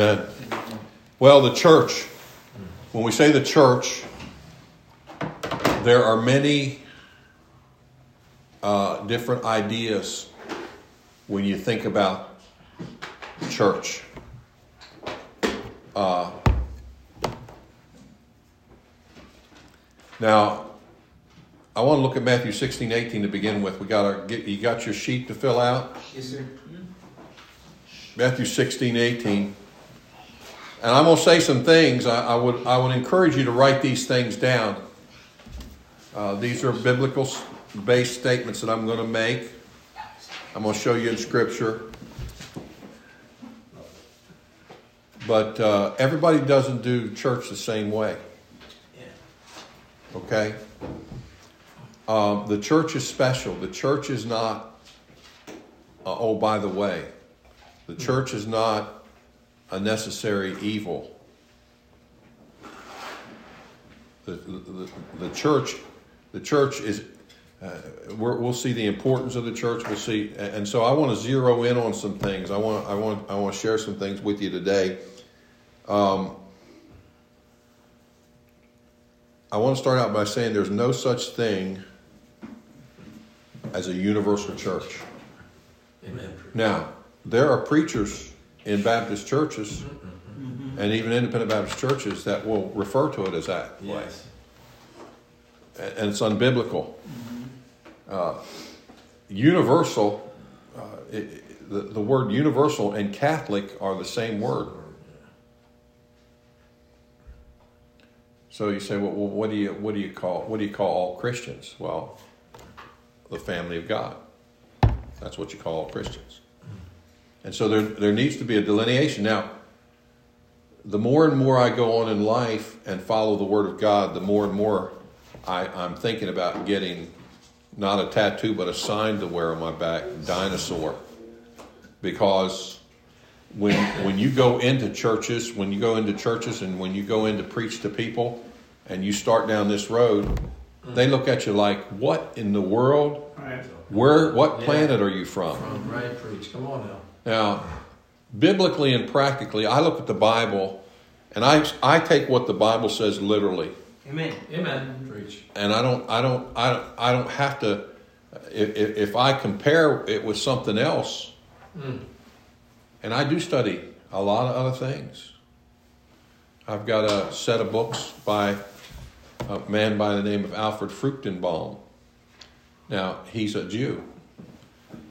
Amen. Well, the church, when we say the church, there are many uh, different ideas when you think about church. Uh, now, I want to look at Matthew 16, 18 to begin with. We got our, get, you got your sheet to fill out? Yes, sir. Matthew 16, 18. And I'm going to say some things. I, I, would, I would encourage you to write these things down. Uh, these are biblical based statements that I'm going to make. I'm going to show you in Scripture. But uh, everybody doesn't do church the same way. Okay? Um, the church is special. The church is not, uh, oh, by the way, the church is not a necessary evil. The, the, the church, the church is. Uh, we will see the importance of the church. We'll see, and so I want to zero in on some things. I want, I want, I want to share some things with you today. Um, I want to start out by saying there's no such thing as a universal church. Amen. Now, there are preachers in Baptist churches and even independent Baptist churches that will refer to it as that. Yes. And it's unbiblical. Uh, universal, uh, it, the, the word universal and Catholic are the same word. So you say, well, well, what do you what do you call what do you call all Christians? Well, the family of God. That's what you call all Christians. And so there there needs to be a delineation. Now, the more and more I go on in life and follow the Word of God, the more and more I, I'm thinking about getting not a tattoo but a sign to wear on my back, dinosaur. Because when when you go into churches, when you go into churches and when you go in to preach to people and you start down this road, they look at you like, What in the world? Where what planet are you from? From right preach. Come on now. Now, biblically and practically, I look at the Bible and I I take what the Bible says literally. Amen. Amen. Preach. and I don't, I don't, I don't, I don't have to. If, if if I compare it with something else, Mm. and I do study a lot of other things. I've got a set of books by a man by the name of Alfred Fruchtenbaum. Now he's a Jew,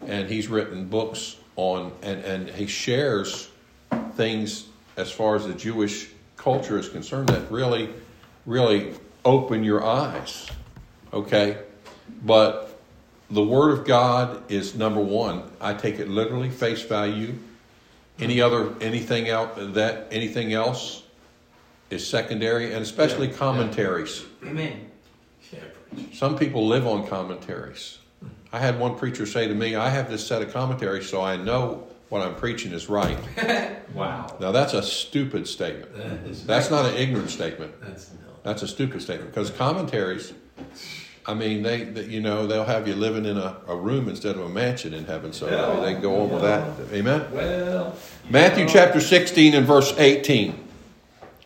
and he's written books on, and and he shares things as far as the Jewish culture is concerned that really, really open your eyes. Okay? But the Word of God is number one. I take it literally, face value. Any other anything else that anything else is secondary, and especially Yeah, yeah. commentaries. Amen. Yeah, preach. Some people live on commentaries. I had one preacher say to me, I have this set of commentaries so I know what I'm preaching is right. Wow. Now that's a stupid statement. That That's not an ignorant statement. that's no. That's a stupid statement because commentaries, I mean, they, they you know they'll have you living in a, a room instead of a mansion in heaven. So mean, they can go on with that. Amen. Well, Matthew chapter sixteen and verse eighteen.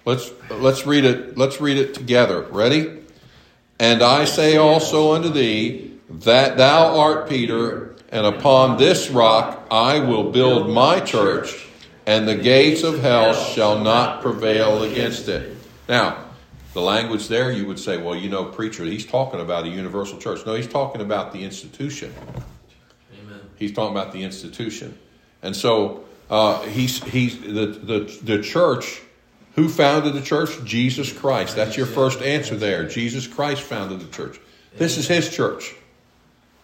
Let's let's read it. Let's read it together. Ready? And I say also unto thee that thou art Peter, and upon this rock I will build my church, and the gates of hell shall not prevail against it. Now, the language there, you would say, well, you know, preacher, he's talking about a universal church. No, he's talking about the institution. amen. He's talking about the institution, and so uh, he's he's the, the the church. Who founded the church? Jesus Christ. That's your first answer there. Jesus Christ founded the church. This is His church.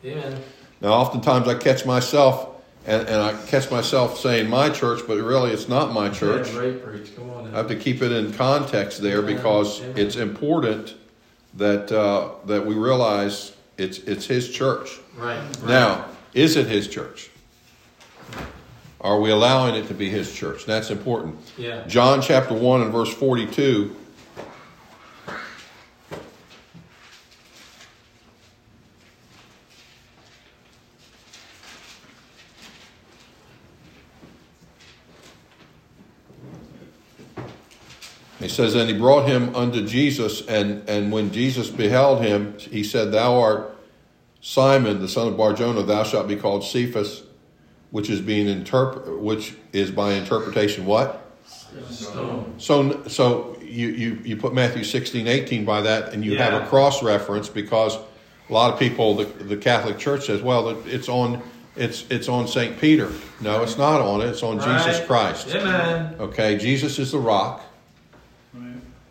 Amen. Now, oftentimes I catch myself and, and I catch myself saying my church, but really it's not my church. Yeah, great preach. Come on I have to keep it in context there because Amen. it's important that uh, that we realize it's it's His church. Right. right. Now, is it his church? Are we allowing it to be his church? That's important. Yeah. John chapter 1 and verse 42 He says, And he brought him unto Jesus, and, and when Jesus beheld him, he said, Thou art Simon, the son of Barjona, thou shalt be called Cephas, which is being interpret, which is by interpretation what? Stone. So, so you, you, you put Matthew 16, 18 by that, and you have a cross reference because a lot of people, the, the Catholic Church says, well, it's on, it's, it's on St. Peter. No, it's not on it. It's on Jesus Christ. Amen. Okay, Jesus is the rock.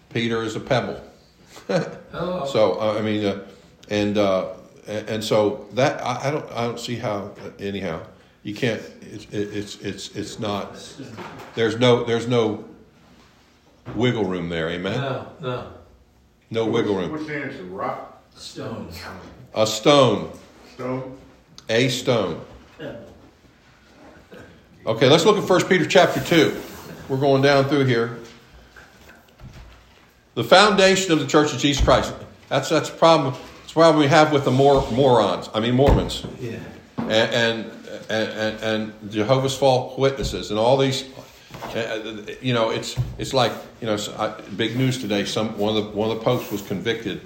Right. Peter is a pebble. Hello. So uh, I mean, uh, and uh, and and so that I, I don't I don't see how anyhow you can't it's it's it's it's not there's no there's no wiggle room there amen No, no. no wiggle room What's the answer? Rock? Stone. a stone Stone? a stone okay let's look at First Peter chapter two we're going down through here the foundation of the Church of Jesus Christ that's that's the problem that's the problem we have with the mor- morons I mean Mormons Yeah. and and and, and Jehovah's False Witnesses and all these. uh, You know, it's it's like you know, big news today. Some one of the one of the popes was convicted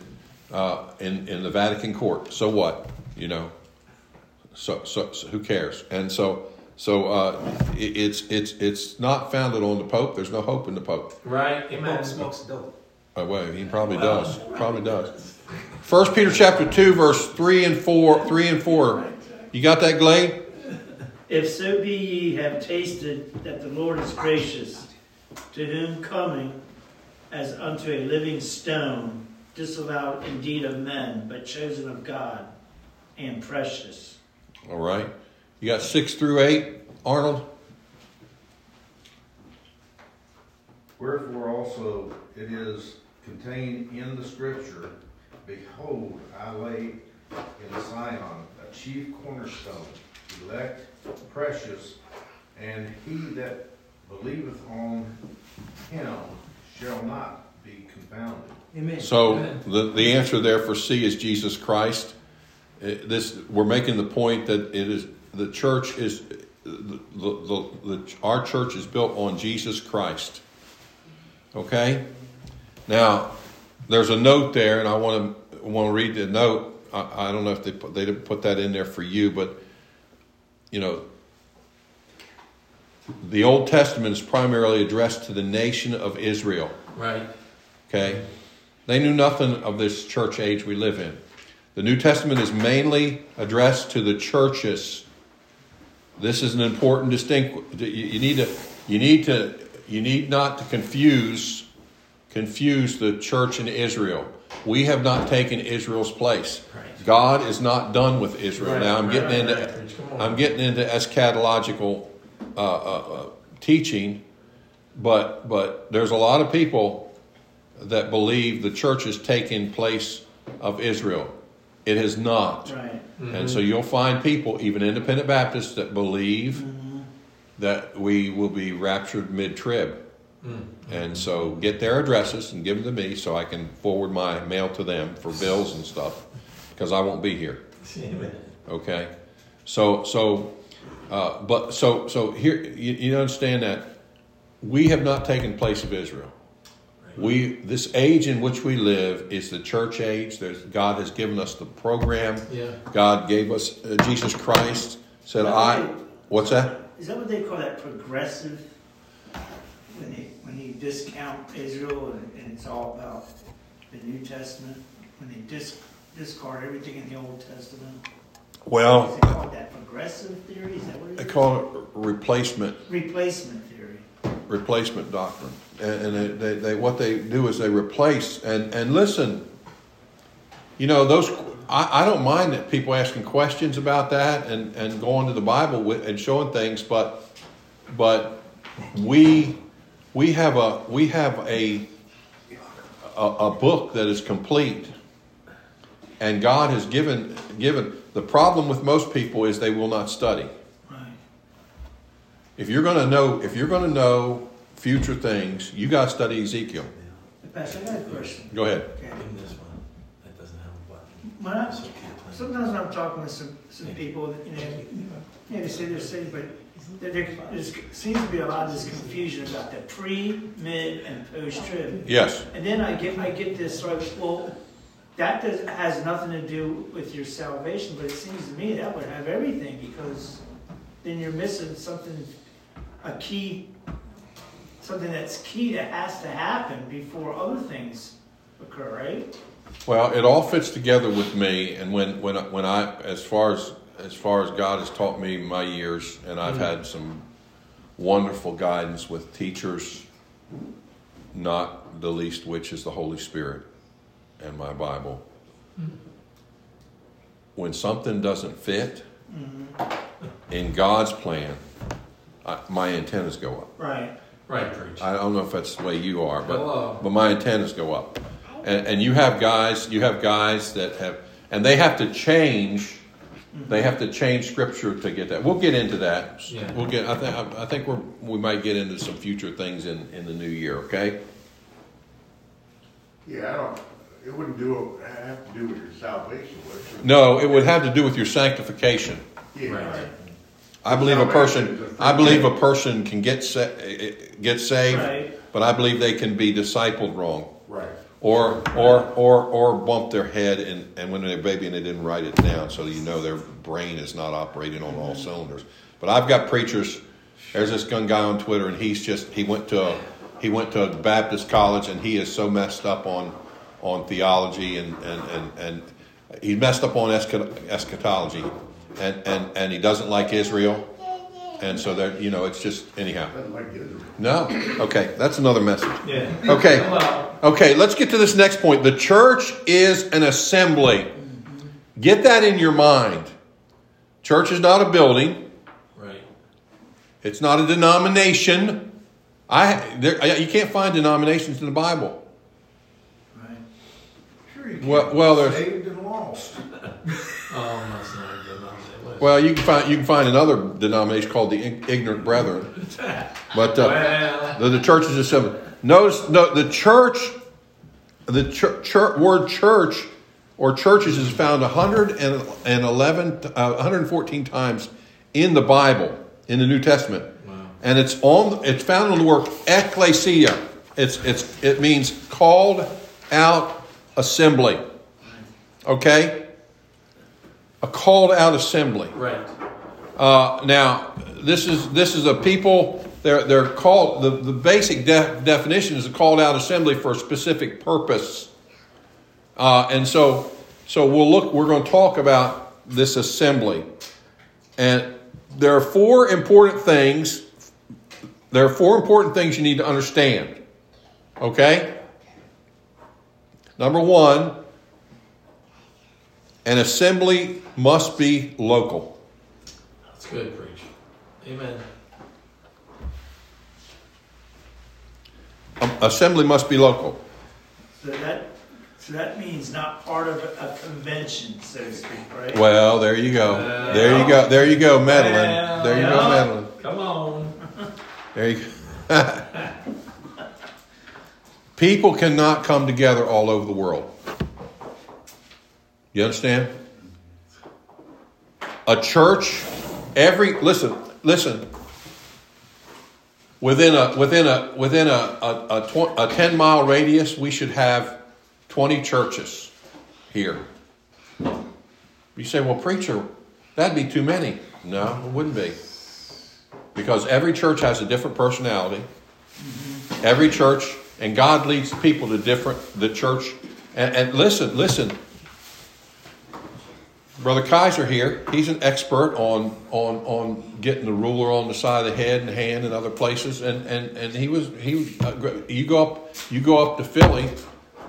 uh, in in the Vatican court. So what? You know. So so, so who cares? And so so uh, it, it's it's it's not founded on the pope. There's no hope in the pope. Right. Amen. Pope smokes dope. Oh, well, he probably does. Probably does. First Peter chapter two, verse three and four. Three and four. You got that, Glade? If so be ye have tasted that the Lord is gracious, to whom coming as unto a living stone, disallowed indeed of men, but chosen of God, and precious. All right. You got six through eight, Arnold? Wherefore also it is contained in the scripture, Behold, I lay in Zion a chief cornerstone, elect, precious, and he that believeth on him shall not be confounded. Amen. So the, the answer there for C is Jesus Christ. Uh, This we're making the point that it is the church is the, the, the, the our church is built on Jesus Christ. Okay. Now there's a note there, and I want to want to read the note. I, I don't know if they put, they didn't put that in there for you, but you know the Old Testament is primarily addressed to the nation of Israel. Right. Okay? They knew nothing of this church age we live in. The New Testament is mainly addressed to the churches. This is an important distinct. You, you need to. You need to. You need not to confuse confuse the church in Israel. We have not taken Israel's place. God is not done with Israel. Right, now I'm right, getting right, into. right. Come on. I'm getting into eschatological uh, uh, uh, teaching, but but there's a lot of people that believe the church is taking place of Israel. It has not. Right. And so you'll find people, even independent Baptists, that believe Mm-hmm. that we will be raptured mid trib. Mm. And so get their addresses and give them to me so I can forward my mail to them for bills and stuff because I won't be here. Amen. Okay, so so, uh, but so so here you, you understand that we have not taken place of Israel. We this age in which we live is the church age. There's God has given us the program. Yeah. God gave us uh, Jesus Christ. Said I. What's that? Is that what they call that progressive? When they, when you discount Israel and, and it's all about the New Testament? When they dis, discard everything in the Old Testament? Well, it called that progressive theory? Is that what it they is? call it replacement Replacement theory. replacement doctrine, and, and they, they, they what they do is they replace and and listen. You know those. I, I don't mind that people asking questions about that and and going to the Bible with, and showing things, but but we we have a we have a a, a book that is complete, and God has given given. The problem with most people is they will not study. Right. If you're going to know, if you're going to know future things, you got to study Ezekiel. Pastor, I got a question. Go ahead. Okay. This one. That doesn't have a button. When I, So you can't play. sometimes when I'm talking with some, some people, that, you know, you know, they say they're saved, but there, there seems to be a lot of this confusion about the pre, mid, and post trib. Yes. And then I get I get this like, well, that does, has nothing to do with your salvation, but it seems to me that would have everything because then you're missing something, a key, something that's key that has to happen before other things occur, right? Well, it all fits together with me, and when when when I as far as as far as God has taught me my years, and I've mm-hmm. had some wonderful guidance with teachers, not the least which is the Holy Spirit and my Bible. Mm-hmm. When something doesn't fit mm-hmm. in God's plan, I, my antennas go up. Right. Right, preach. I don't know if that's the way you are, but Hello. but my antennas go up, and, and you have guys, you have guys that have, and they have to change, they have to change scripture to get that. We'll get into that. Yeah. We'll get. I think I think we're we might get into some future things in in the new year. Okay. Yeah, I don't, it wouldn't do, have to do with your salvation, would it? No, it would have to do with your sanctification. Yeah, Right. I believe a person. I believe a person can get sa- eh, eh, get saved, Right. but I believe they can be discipled wrong. Or or or or bump their head and, and when they're baby and they didn't write it down. So you know their brain is not operating on all cylinders. But i've got preachers there's this gun guy on twitter and he's just he went to a, he went to a baptist college and he is so messed up on on theology and and and, and he's messed up on eschat- eschatology. And, and and he doesn't like israel and so that you know it's just anyhow Doesn't like Israel. no okay that's another message Yeah. okay Okay, let's get to this next point. The church is an assembly. Get that in your mind. Church is not a building. Right. It's not a denomination. I there, you can't find denominations in the Bible. Right. Sure you Well- can. well, there's- Saved and lost. Oh, that's not a good one. Well, you can find you can find another denomination called the Ignorant Brethren, but uh, well, the, the church is assembly. Notice, no, the church, the church, church, word church or churches is found 111, uh, 114 times in the Bible, in the New Testament. Wow. And it's on, it's found on the word ecclesia. It's, it's, it means called out assembly. Okay? A called out assembly. right. Uh, now, this is this is a people. They're they're called. The, the basic de- definition is a called out assembly for a specific purpose. Uh, and so so we'll look. We're going to talk about this assembly, and there are four important things. There are four important things you need to understand. Okay. Number one, an assembly must be local. That's good, preach. Amen. Um, assembly must be local. So that so that means not part of a, a convention, so to speak, right? Well, there you go. Well. there you go. There you go, meddling. Well, there you go, yeah. meddling. Come on. There you go. People cannot come together all over the world. You understand? A church, every listen, listen. Within a within a within a a, a, tw- a ten mile radius, we should have twenty churches here. You say, well, preacher, that'd be too many. No, it wouldn't be. Because every church has a different personality. Every church, and God leads people to different, the church. And, and listen, listen. Brother Kaiser here, he's an expert on, on, on getting the ruler on the side of the head and hand and other places. And, and, and he was, he, uh, you go up, you go up to Philly,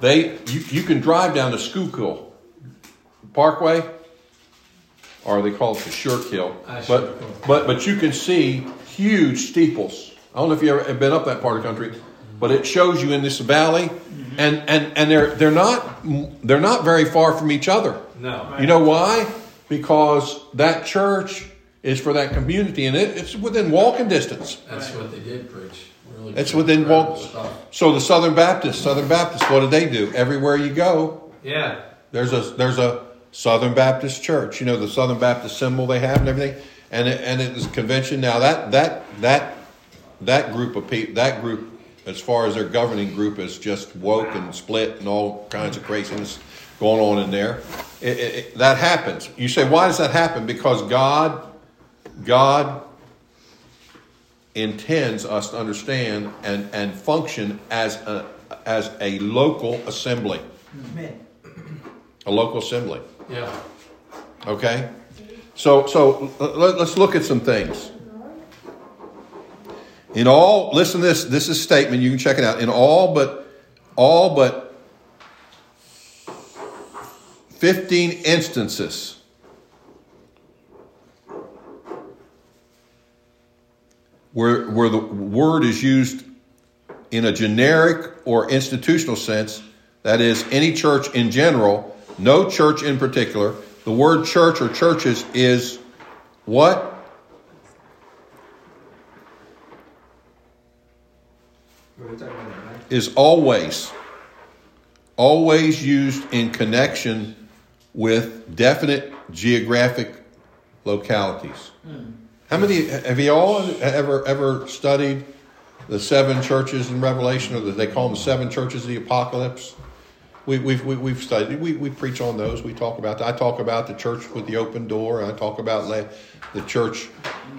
they, you, you can drive down to Schuylkill Parkway, or they call it the Schuylkill. Ah, But, but, but you can see huge steeples. I don't know if you ever have been up that part of the country, but it shows you in this valley, mm-hmm. and, and, and they're, they're not, they're not very far from each other. No. You know why? Because that church is for that community, and it, it's within walking distance. That's what they did, preach. Really It's within walk. stuff. So the Southern Baptists, Southern Baptists, what do they do? Everywhere you go, Yeah. there's a there's a Southern Baptist church. You know the Southern Baptist symbol they have and everything. and it, and it is convention. Now that that that that group of people, that group, as far as their governing group, is just woke and split and all kinds of craziness going on in there. It, it, it- that happens. You say, why does that happen? Because God, God intends us to understand and, and function as a, as a local assembly, Amen. a local assembly. Yeah. Okay? So, so let, us look at some things. In all, listen to this. This is statement. You can check it out. In all but, all but 15 instances, where, where the word is used in a generic or institutional sense, that is, any church in general, no church in particular, the word church or churches is what? We're talking about that, right? Is always, always used in connection with definite geographic localities. How many have you all ever ever studied the seven churches in Revelation, or they call them the seven churches of the apocalypse? We, we've we, we've studied. We, we preach on those. We talk about. I talk about the church with the open door. I talk about la- the church,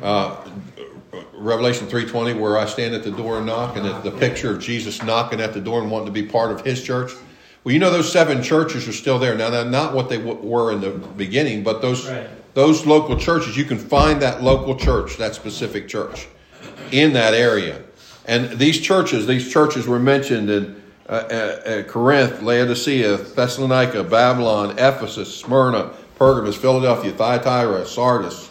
uh, Revelation three twenty, where I stand at the door and knock, and the, the picture of Jesus knocking at the door and wanting to be part of His church. Well, you know those seven churches are still there now. They're not what they w- were in the beginning, but those Right. those local churches, you can find that local church, that specific church, in that area. And these churches, these churches were mentioned in uh, uh, uh, Corinth, Laodicea, Thessalonica, Babylon, Ephesus, Smyrna, Pergamos, Philadelphia, Thyatira, Sardis,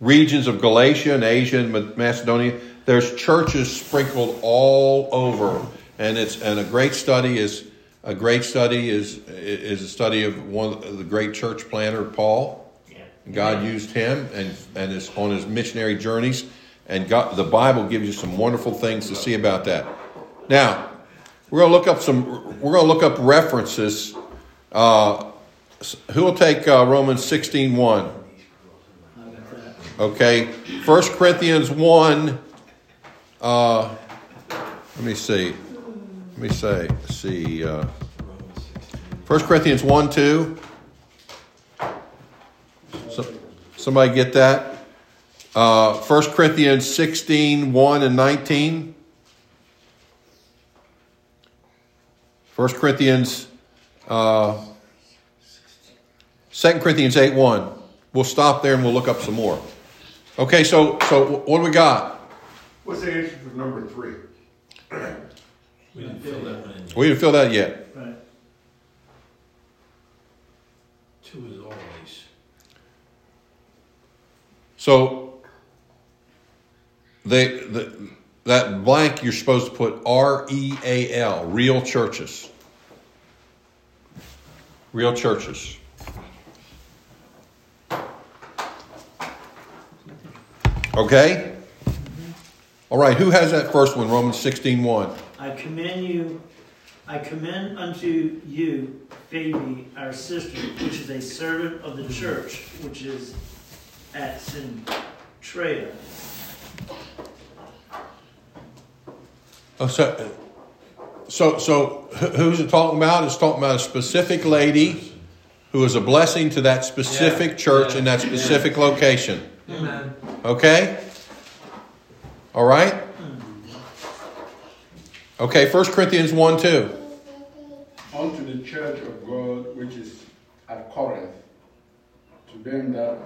regions of Galatia and Asia and Macedonia. There's churches sprinkled all over, and it's and a great study is a great study is is a study of one of the great church planter Paul. God used him and and is on his missionary journeys, and God, the Bible gives you some wonderful things to see about that. Now, we're going to look up some. We're going to look up references. Uh, who will take uh, Romans sixteen one? I got that. Okay, First Corinthians one. Uh, let me see. Let me say. See. Uh, First Corinthians one two. So, somebody get that? Uh, 1 Corinthians 16, 1 and 19. 1 Corinthians, uh, 2 Corinthians 8, 1. We'll stop there and we'll look up some more. Okay, so so what do we got? What's the answer for number three? We didn't fill that one in. We didn't fill that yet. Right. Two is always. So they, the, that blank you're supposed to put R E A L, real churches. Real churches. Okay? All right, who has that first one? Romans 16 1. I commend you, I commend unto you Phoebe, our sister, which is a servant of the church, which is at Cenchrea. Oh, so, so, so who's it talking about? It's talking about a specific lady who is a blessing to that specific Yeah, church yeah, in that specific location. Amen. Okay? All right? Okay, 1 Corinthians 1 2. Unto the church of God which is at Corinth, to them that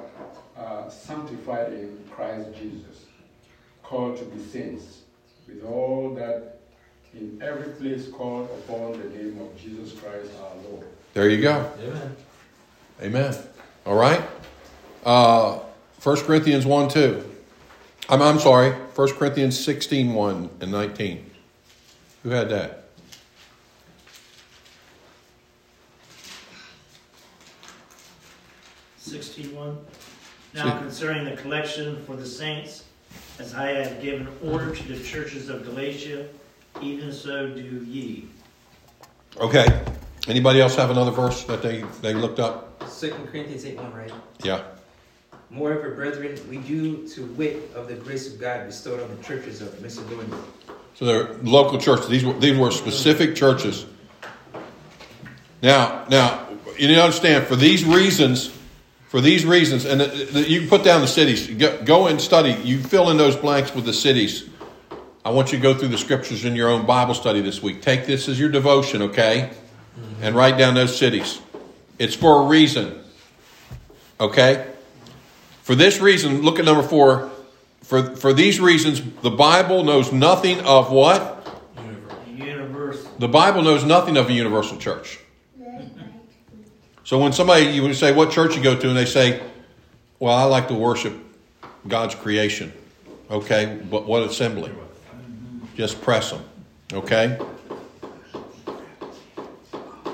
are sanctified in Christ Jesus, called to be saints, with all that in every place called upon the name of Jesus Christ our Lord. There you go. Amen. Amen. All right? Uh, 1 Corinthians 1 2. I'm, I'm sorry, 1 Corinthians 16 1 and 19. Who had that? Sixteen one. Now concerning the collection for the saints, as I have given order to the churches of Galatia, even so do ye. Okay. Anybody else have another verse that they, they looked up? Second Corinthians 8 1, right? Yeah. Moreover, brethren, we do to wit of the grace of God bestowed on the churches of Macedonia. So they're local churches. These were these were specific churches. Now, now you need to understand for these reasons, for these reasons, and the- the- you can put down the cities. Go, go and study. You fill in those blanks with the cities. I want you to go through the scriptures in your own Bible study this week. Take this as your devotion, okay? Mm-hmm. And write down those cities. It's for a reason. Okay? For this reason, look at number four. For, for these reasons, the Bible knows nothing of what? Universe. The Bible knows nothing of a universal church. So when somebody, you would say, What church you go to? And they say, Well, I like to worship God's creation. Okay, but what assembly? Just press them. Okay?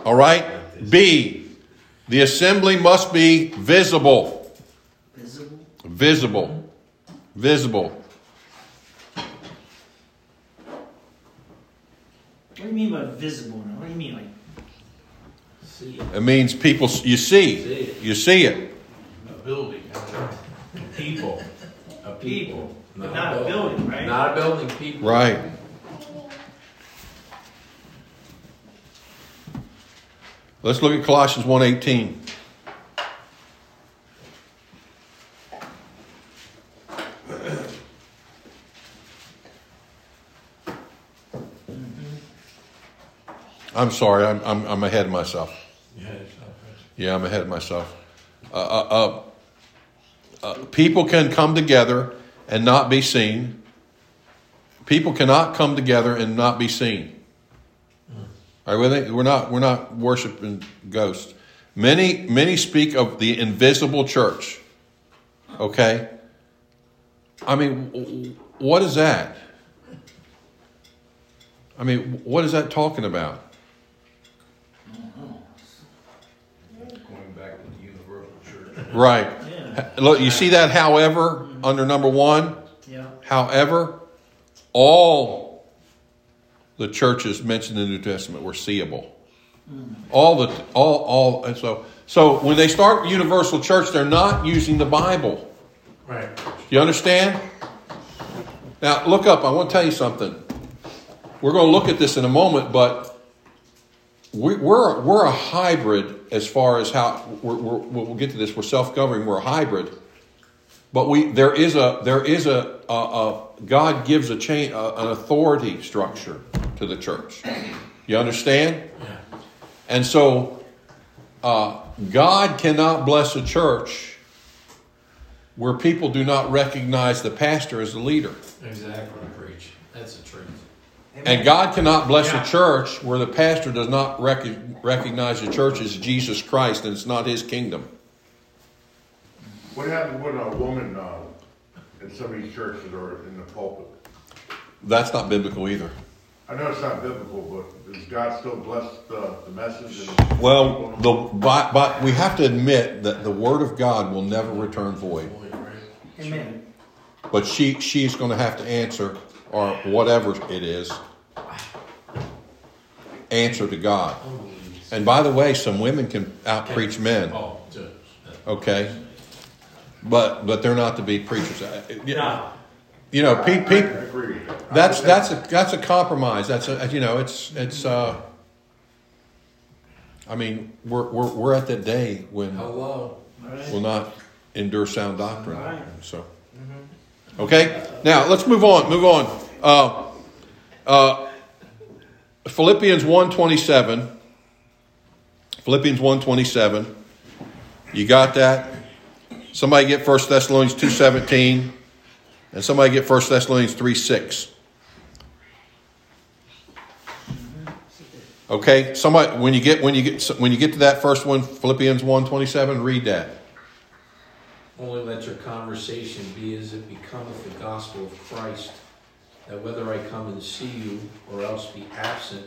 All right? B, the assembly must be visible. Visible. Visible. Visible. What do you mean by visible? What do you mean like? See it. It means people, you see. You see it. A building. People. A people. But not a building, right? Not a building, people. Right. Let's look at Colossians 1:18. I'm sorry, I'm, I'm, I'm ahead of myself. Yeah, I'm ahead of myself. Uh, uh, uh, uh, people can come together and not be seen. People cannot come together and not be seen. Are me? We're not we're not worshiping ghosts. Many many speak of the invisible church. Okay. I mean, what is that? I mean, what is that talking about? Back to the universal church. Right. Yeah. Look, you see that, however, mm-hmm. under number one? Yeah. However, all the churches mentioned in the New Testament were seeable. Mm. All the all all and so so when they start universal church, they're not using the Bible. Right. You understand? Now look up. I want to tell you something. We're going to look at this in a moment, but we, we're we're a hybrid as far as how we're, we're, we'll get to this. We're self governing. We're a hybrid, but we there is a there is a, a, a God gives a chain a, an authority structure to the church. You understand? Yeah. And so, uh, God cannot bless a church where people do not recognize the pastor as the leader. Exactly, preach. That's the truth. And God cannot bless Yeah. a church where the pastor does not rec- recognize the church as Jesus Christ and it's not his kingdom. What happens when a woman, uh, in some of these churches or in the pulpit? That's not biblical either. I know it's not biblical, but does God still bless the, the message? And Well, the but, but we have to admit that the word of God will never return void. Amen. But she she's going to have to answer or whatever it is. Answer to God. And by the way, some women can outpreach men. Oh. Okay, but but they're not to be preachers. Uh, you- know, people. pe- I pe- agree with that. that's that's a that's a compromise. That's a you know it's it's. Uh, I mean, we're we're we're at that day when Hello. All right. we'll not endure sound doctrine. Right. So, okay. Now let's move on. Move on. Uh, uh, Philippians one twenty seven. Philippians one twenty seven. You got that? Somebody get 1 Thessalonians two seventeen, and somebody get 1 Thessalonians three six. Okay, somebody when you get when you get when you get to that first one, Philippians one twenty seven, read that. Only let your conversation be as it becometh the gospel of Christ, that whether I come and see you or else be absent,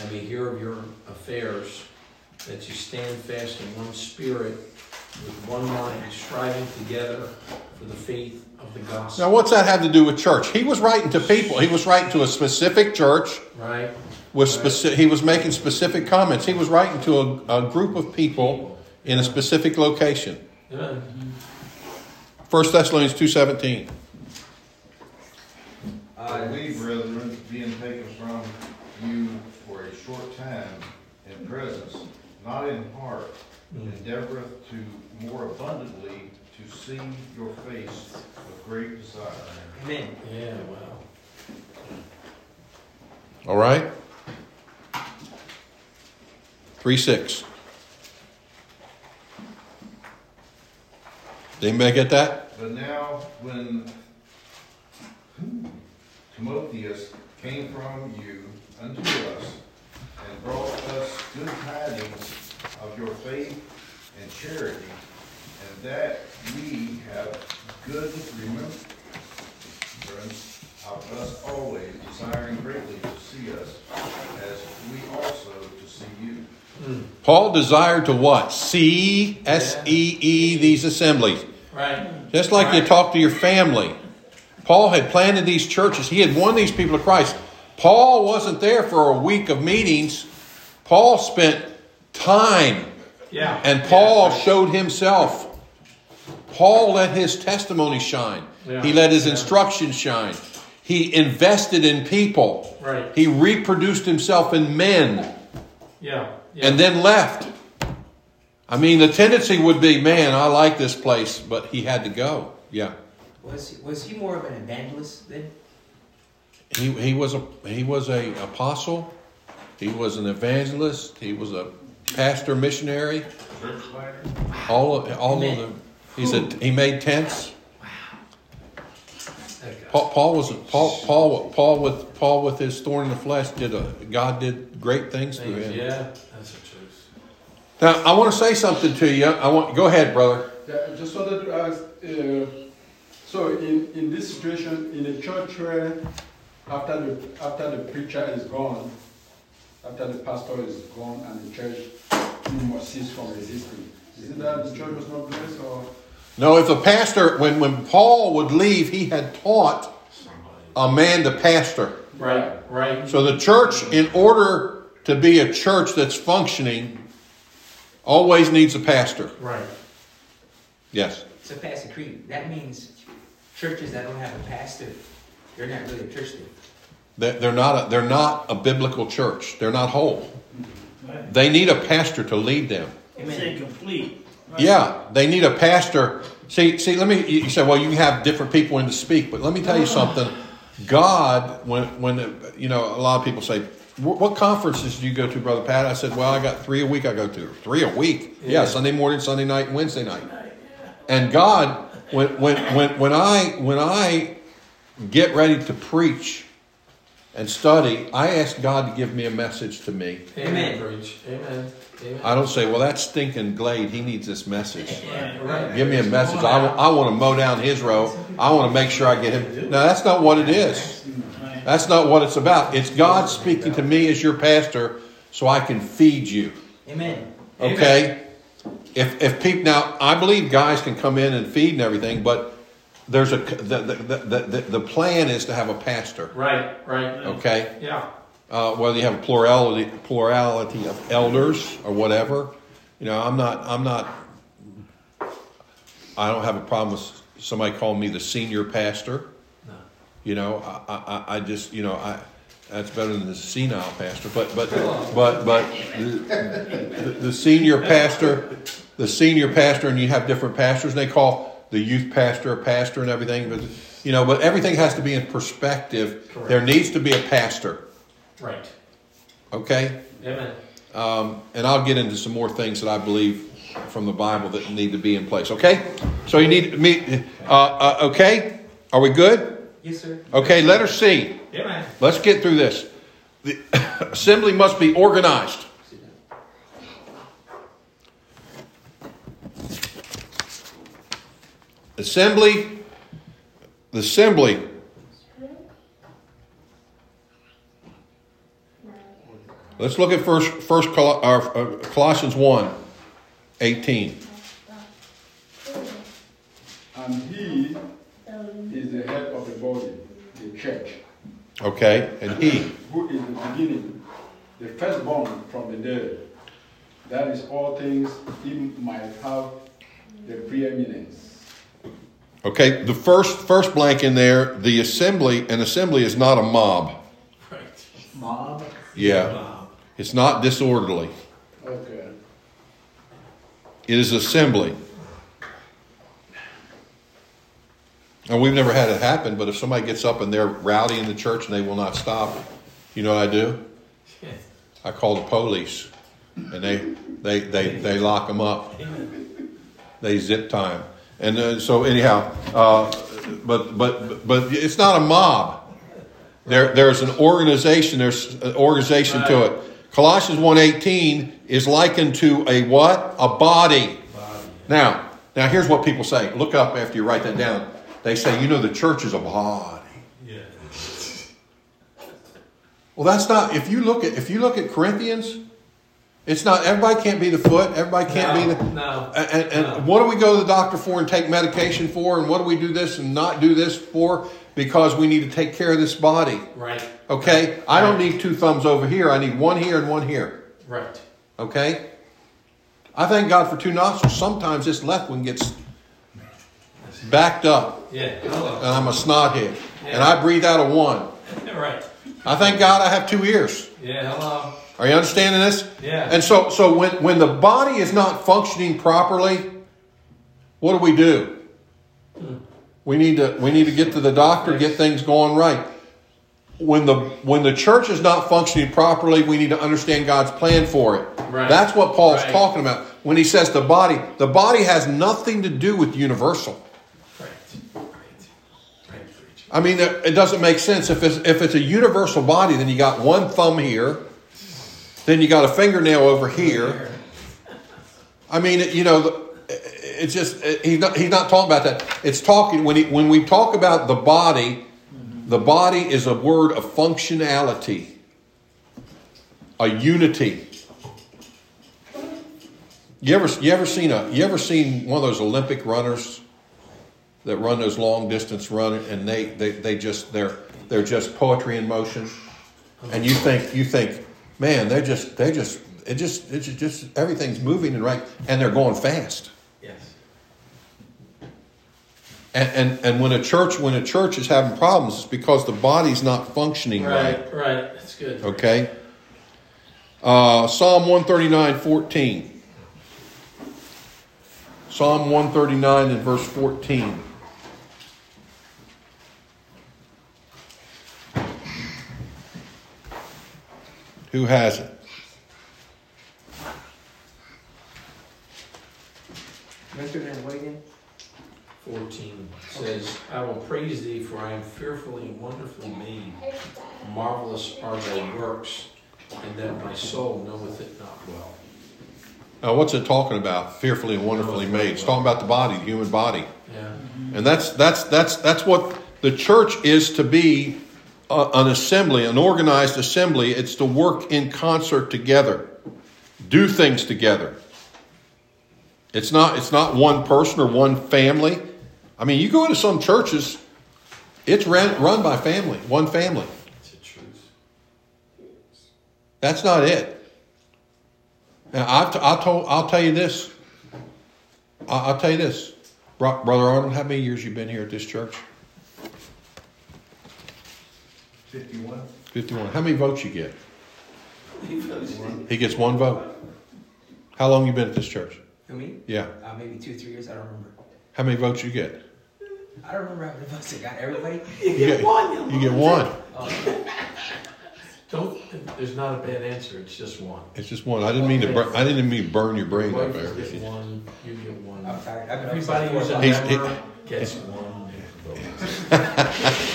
I may hear of your affairs, that you stand fast in one spirit, with one mind, striving together for the faith of the gospel. Now, what's that have to do with church? He was writing to people. He was writing to a specific church. Right? With speci- he was making specific comments. He was writing to a, a group of people in a specific location. Yeah. 1 Thessalonians 2.17. I we, brethren, being taken from you for a short time in presence, not in heart, mm. endeavoreth to more abundantly to see your face with great desire. Amen. Yeah, wow. All right? 3 6. Did anybody get that? But now, when Timotheus came from you unto us and brought us good tidings of your faith and charity, and that we have good remembrance of us always, desiring greatly to see us, as we also to see you. Paul desired to what? See, S E E, these assemblies. Right. Just like you talk to your family. Paul had planted these churches. He had won these people to Christ. Paul wasn't there for a week of meetings. Paul spent time Yeah. and Paul Yeah. showed himself. Paul let his testimony shine. Yeah. He let his Yeah. instruction shine. He invested in people. Right. He reproduced himself in men Yeah. Yeah. and then left. I mean, the tendency would be, man, I like this place, but he had to go. Yeah. Was he, was he more of an evangelist then? He, he was a he was a apostle. He was an evangelist. He was a pastor missionary. Church? All of, all of Amen. them. He said he made tents. That. Paul, Paul was Paul Paul Paul with Paul with his thorn in the flesh did a God did great things through him. Yeah, that's the truth. Now I want to say something to you. I want go ahead, brother. Yeah, I just wanted to ask, uh, so in, in this situation, in a church where after the, after the preacher is gone, after the pastor is gone and the church must cease from existing, is it that the church was not blessed or? No, if the pastor when when Paul would leave, he had taught a man to pastor. Right, right. So the church, in order to be a church that's functioning, always needs a pastor. Right. Yes. So Pastor Creed, that means churches that don't have a pastor, they're not really a church then. They- They're not a, they're not a biblical church. They're not whole. They need a pastor to lead them. It's incomplete. Yeah, they need a pastor. See, see. Let me. You you say, well, you have different people in to speak, but let me tell you something. God, when when you know, a lot of people say, "Wh- "What conferences do you go to, brother Pat?" I said, "Well, I got three a week. I go to three a week. Yeah, Yeah. Sunday morning, Sunday night, and Wednesday night." And God, when when when when I when I get ready to preach and study, I ask God to give me a message to me. Amen. Preach. Amen. Amen. I don't say, "Well, that's stinking Glade. He needs this message." Right, right. Give me a message. I, I want to mow down his row. I want to make sure I get him. No, that's not what it is. That's not what it's about. It's God speaking to me as your pastor so I can feed you. Amen. Okay? If, if people, now, I believe guys can come in and feed and everything, but there's a, the, the, the, the, the plan is to have a pastor. Right, right. Okay? Yeah. uh, whether you have a plurality plurality of elders or whatever. You know, I'm not I'm not I don't have a problem with somebody calling me the senior pastor. You know, I, I, I just you know I that's better than the senile pastor. But but but but the, the, the senior pastor, the senior pastor, and you have different pastors. And they call the youth pastor a pastor and everything. But you know, but everything has to be in perspective. Correct. There needs to be a pastor. Right. Okay? Amen. Um, and I'll get into some more things that I believe from the Bible that need to be in place. Okay? So you need me. Uh, uh, okay? Are we good? Yes, sir. Okay, letter C. Amen. Let's get through this. The assembly must be organized. Assembly, the assembly. Let's look at first, first Col- uh, uh, Colossians 1 18. And he is the head of the body, the church, Okay, and he. who is the beginning, the firstborn from the dead. That is all things he might have the preeminence. Okay, the first first blank in there, the assembly, an assembly is not a mob. Right. Mob. Yeah, Bob. it's not disorderly. Okay. It is assembly. And we've never had it happen, but if somebody gets up and they're rowdy in the church and they will not stop, you know what I do? I call the police, and they they they, they lock them up. They zip time, and uh, so anyhow, uh, but but but it's not a mob. There there's an organization. There's an organization to it. Colossians 1.18 is likened to a what? A body. Now, now here's what people say. Look up after you write that down. They say, you know, the church is a body. Yeah. Well, that's not. If you look at if you look at Corinthians, it's not. Everybody can't be the foot. Everybody can't no, be the. No. And, and, No. what do we go to the doctor for and take medication for? And what do we do this and not do this for? Because we need to take care of this body. Right. Okay? I don't need two thumbs over here. I need one here and one here. Right. Okay? I thank God for two nostrils. Sometimes this left one gets backed up, Yeah. Hello. and I'm a snothead. And I breathe out of one. right. I thank God I have two ears. Yeah. Hello. Are you understanding this? Yeah. And so, so when, when the body is not functioning properly, what do we do? Hmm. We need to we need to get to the doctor, get things going right. When the when the church is not functioning properly, we need to understand God's plan for it. Right. That's what Paul's Right. talking about when he says the body. The body has nothing to do with universal. Right. Right. Right. preach. I mean, it doesn't make sense. If it's, if it's a universal body, then you got one thumb here, then you got a fingernail over here. I mean, you know, it's just he's not he's not talking about that. It's talking when he, when we talk about the body, the body is a word of functionality, a unity. You ever you ever seen a you ever seen one of those Olympic runners? That run those long distance run and they, they, they just they're they're just poetry in motion and you think you think man they're just they just it just it's just everything's moving and right and they're going fast Yes. and, and and when a church when a church is having problems it's because the body's not functioning right, Right. Right. That's good. okay uh, psalm one thirty nine fourteen. psalm 139 and verse 14 who has it Mr. Van Wagen. 14 says, I will praise thee, for I am fearfully and wonderfully made. Marvelous are thy works, and that my soul knoweth it not well. Now, what's it talking about? Fearfully and wonderfully made. It's talking about the body, the human body, Yeah. and that's that's that's that's what the church is to be. Uh, an assembly, an organized assembly. It's to work in concert together, do things together. It's not it's not one person or one family. I mean, you go into some churches, it's ran, run by family, one family. It's the truth. That's not it. Now, I've t- I'll, told, I'll tell you this. I- I'll tell you this. Bro- Brother Arnold, how many years you been here at this church? Fifty-one? 51. How many votes you get? He gets one vote. How long you been at this church? Who me? Yeah. Uh, maybe two, three years. I don't remember. How many votes you get? I don't remember how many votes I got. Everybody. You get one. You get one. Oh, Don't, there's not a bad answer, it's just one. It's just one. I didn't mean to. Bur- I didn't mean burn your brain up wife there. gets one, you get one. I'm tired. I've been up since Everybody four who's a o'clock. He's- he- member gets one vote.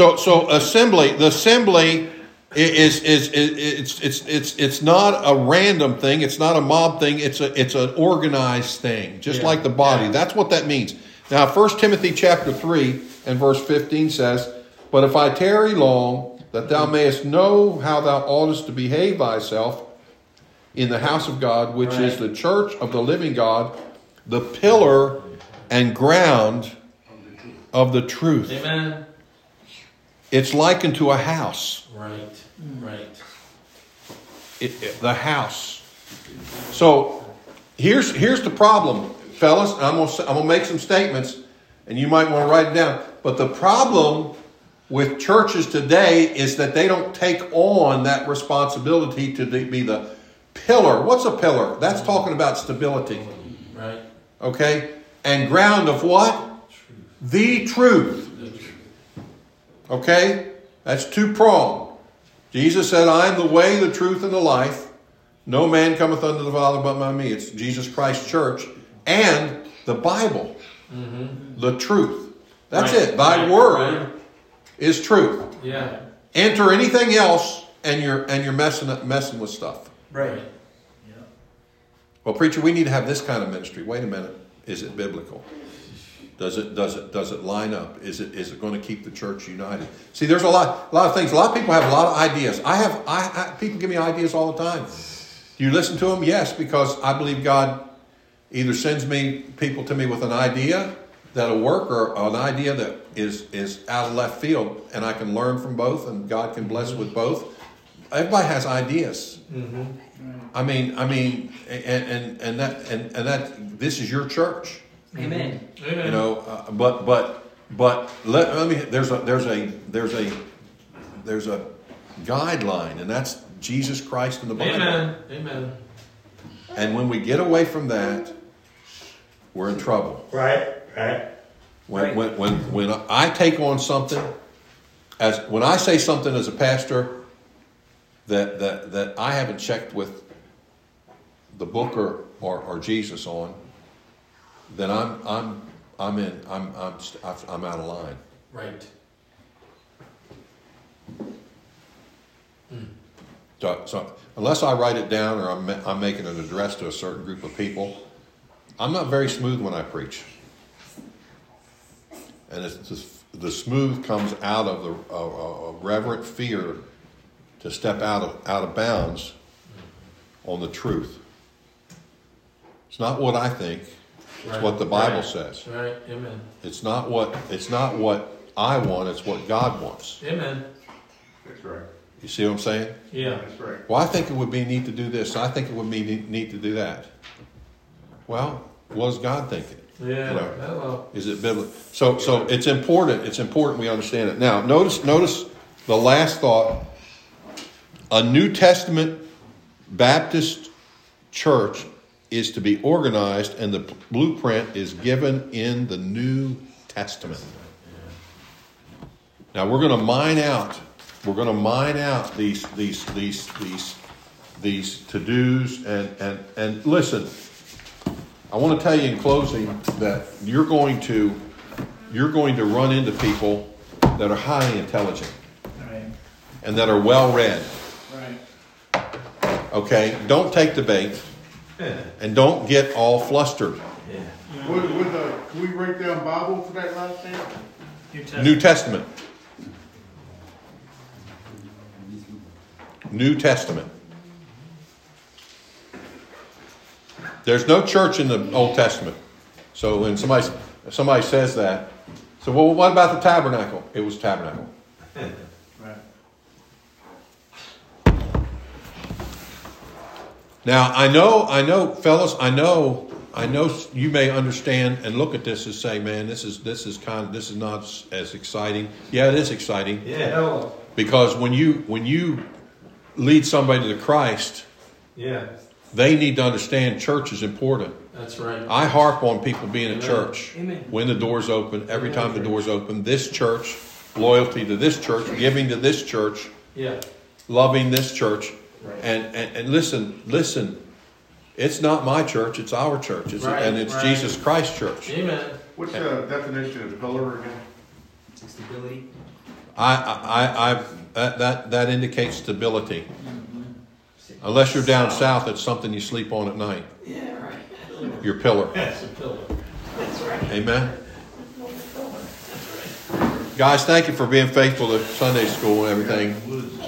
So, so assembly, the assembly is, is, is, it's, it's, it's, it's not a random thing. It's not a mob thing. It's a, it's an organized thing, just Yeah. like the body. Yeah. That's what that means. Now, 1 Timothy chapter 3 and verse 15 says, But if I tarry long, that thou mayest know how thou oughtest to behave thyself in the house of God, which is the church of the living God, the pillar and ground of the truth. Amen? It's likened to a house. Right, right. It, it- the house. So here's here's the problem. fellas, I'm gonna, I'm gonna make some statements, and you might want to write it down. But the problem with churches today is that they don't take on that responsibility to be the pillar. What's a pillar? That's talking about stability. Right? Okay? And ground of what? Truth. The truth. Okay? That's two pronged. Jesus said, I am the way, the truth, and the life. No man cometh unto the Father but by me. It's Jesus Christ Church and the Bible. Mm-hmm. The truth. That's Right, it. Thy right, word right. is truth. Yeah. Enter anything else and you're and you're messing up messing with stuff. Right. Yeah. Well, preacher, we need to have this kind of ministry. Wait a minute. Is it biblical? Does it does it does it line up? Is it is it going to keep the church united? See, there's a lot a lot of things. A lot of people have a lot of ideas. I have I, I people give me ideas all the time. Do you listen to them? Yes, because I believe God either sends me people to me with an idea that'll work or an idea that is is out of left field, and I can learn from both, and God can bless with both. Everybody has ideas. Mm-hmm. I mean, I mean, and and and that and, and that this is your church, Amen. Amen. you know. Uh, but but but let, let me. There's a there's a there's a there's a guideline, and that's Jesus Christ and the Bible. Amen. Amen. And when we get away from that, we're in trouble. Right, right. When, Right. when, when, when I take on something, as when I say something as a pastor that, that, that I haven't checked with the book or, or, or Jesus on, then I'm, I'm, I'm in, I'm, I'm, I'm out of line. Right. So, so unless I write it down or I'm, I'm making an address to a certain group of people, I'm not very smooth when I preach. And it's just, the smooth comes out of the a, a, a reverent fear to step out of out of bounds on the truth. It's not what I think; it's Right. what the Bible Right. says. Right. Amen. It's not what it's not what I want; it's what God wants. Amen. That's right. You see what I'm saying? Yeah. That's right. Well, I think it would be neat to do this. I think it would be neat, neat to do that. Well, what is God thinking? Yeah. You know. Hello. Is it biblical? So, so it's important. It's important we understand it. Now, notice, notice the last thought. A New Testament Baptist church is to be organized, and the blueprint is given in the New Testament. Now we're going to mine out. We're going to mine out these these these these these to dos and and and listen. I want to tell you in closing that you're going to you're going to run into people that are highly intelligent Right, and that are well read. right. Okay, don't take the bait and don't get all flustered. Would, would, uh, can we write down Bible for that last name? New Testament. New Testament. New Testament. There's no church in the Old Testament. So when somebody somebody says that, so well, what about the tabernacle? It was tabernacle. Right. Now I know, I know, fellas, I know, I know you may understand and look at this and say, "Man, this is this is kind of this is not as exciting." Yeah, it is exciting Yeah. because when you when you lead somebody to Christ, Yeah. they need to understand church is important. That's right. I harp on people being at Amen. church Amen. when the doors open. Every Amen. time the doors open, this church, loyalty to this church, giving to this church, Yeah. loving this church. Right. And, and, and listen, listen, it's not my church, it's our church. It's, Right, and it's right. Jesus Christ church. Amen. What's the definition of pillar again? Stability. I, I, I, that, that, that indicates stability. Mm-hmm. Unless you're down south, it's something you sleep on at night. Yeah, right. Your pillar. That's a pillar. That's right. Amen. Guys, thank you for being faithful to Sunday school and everything.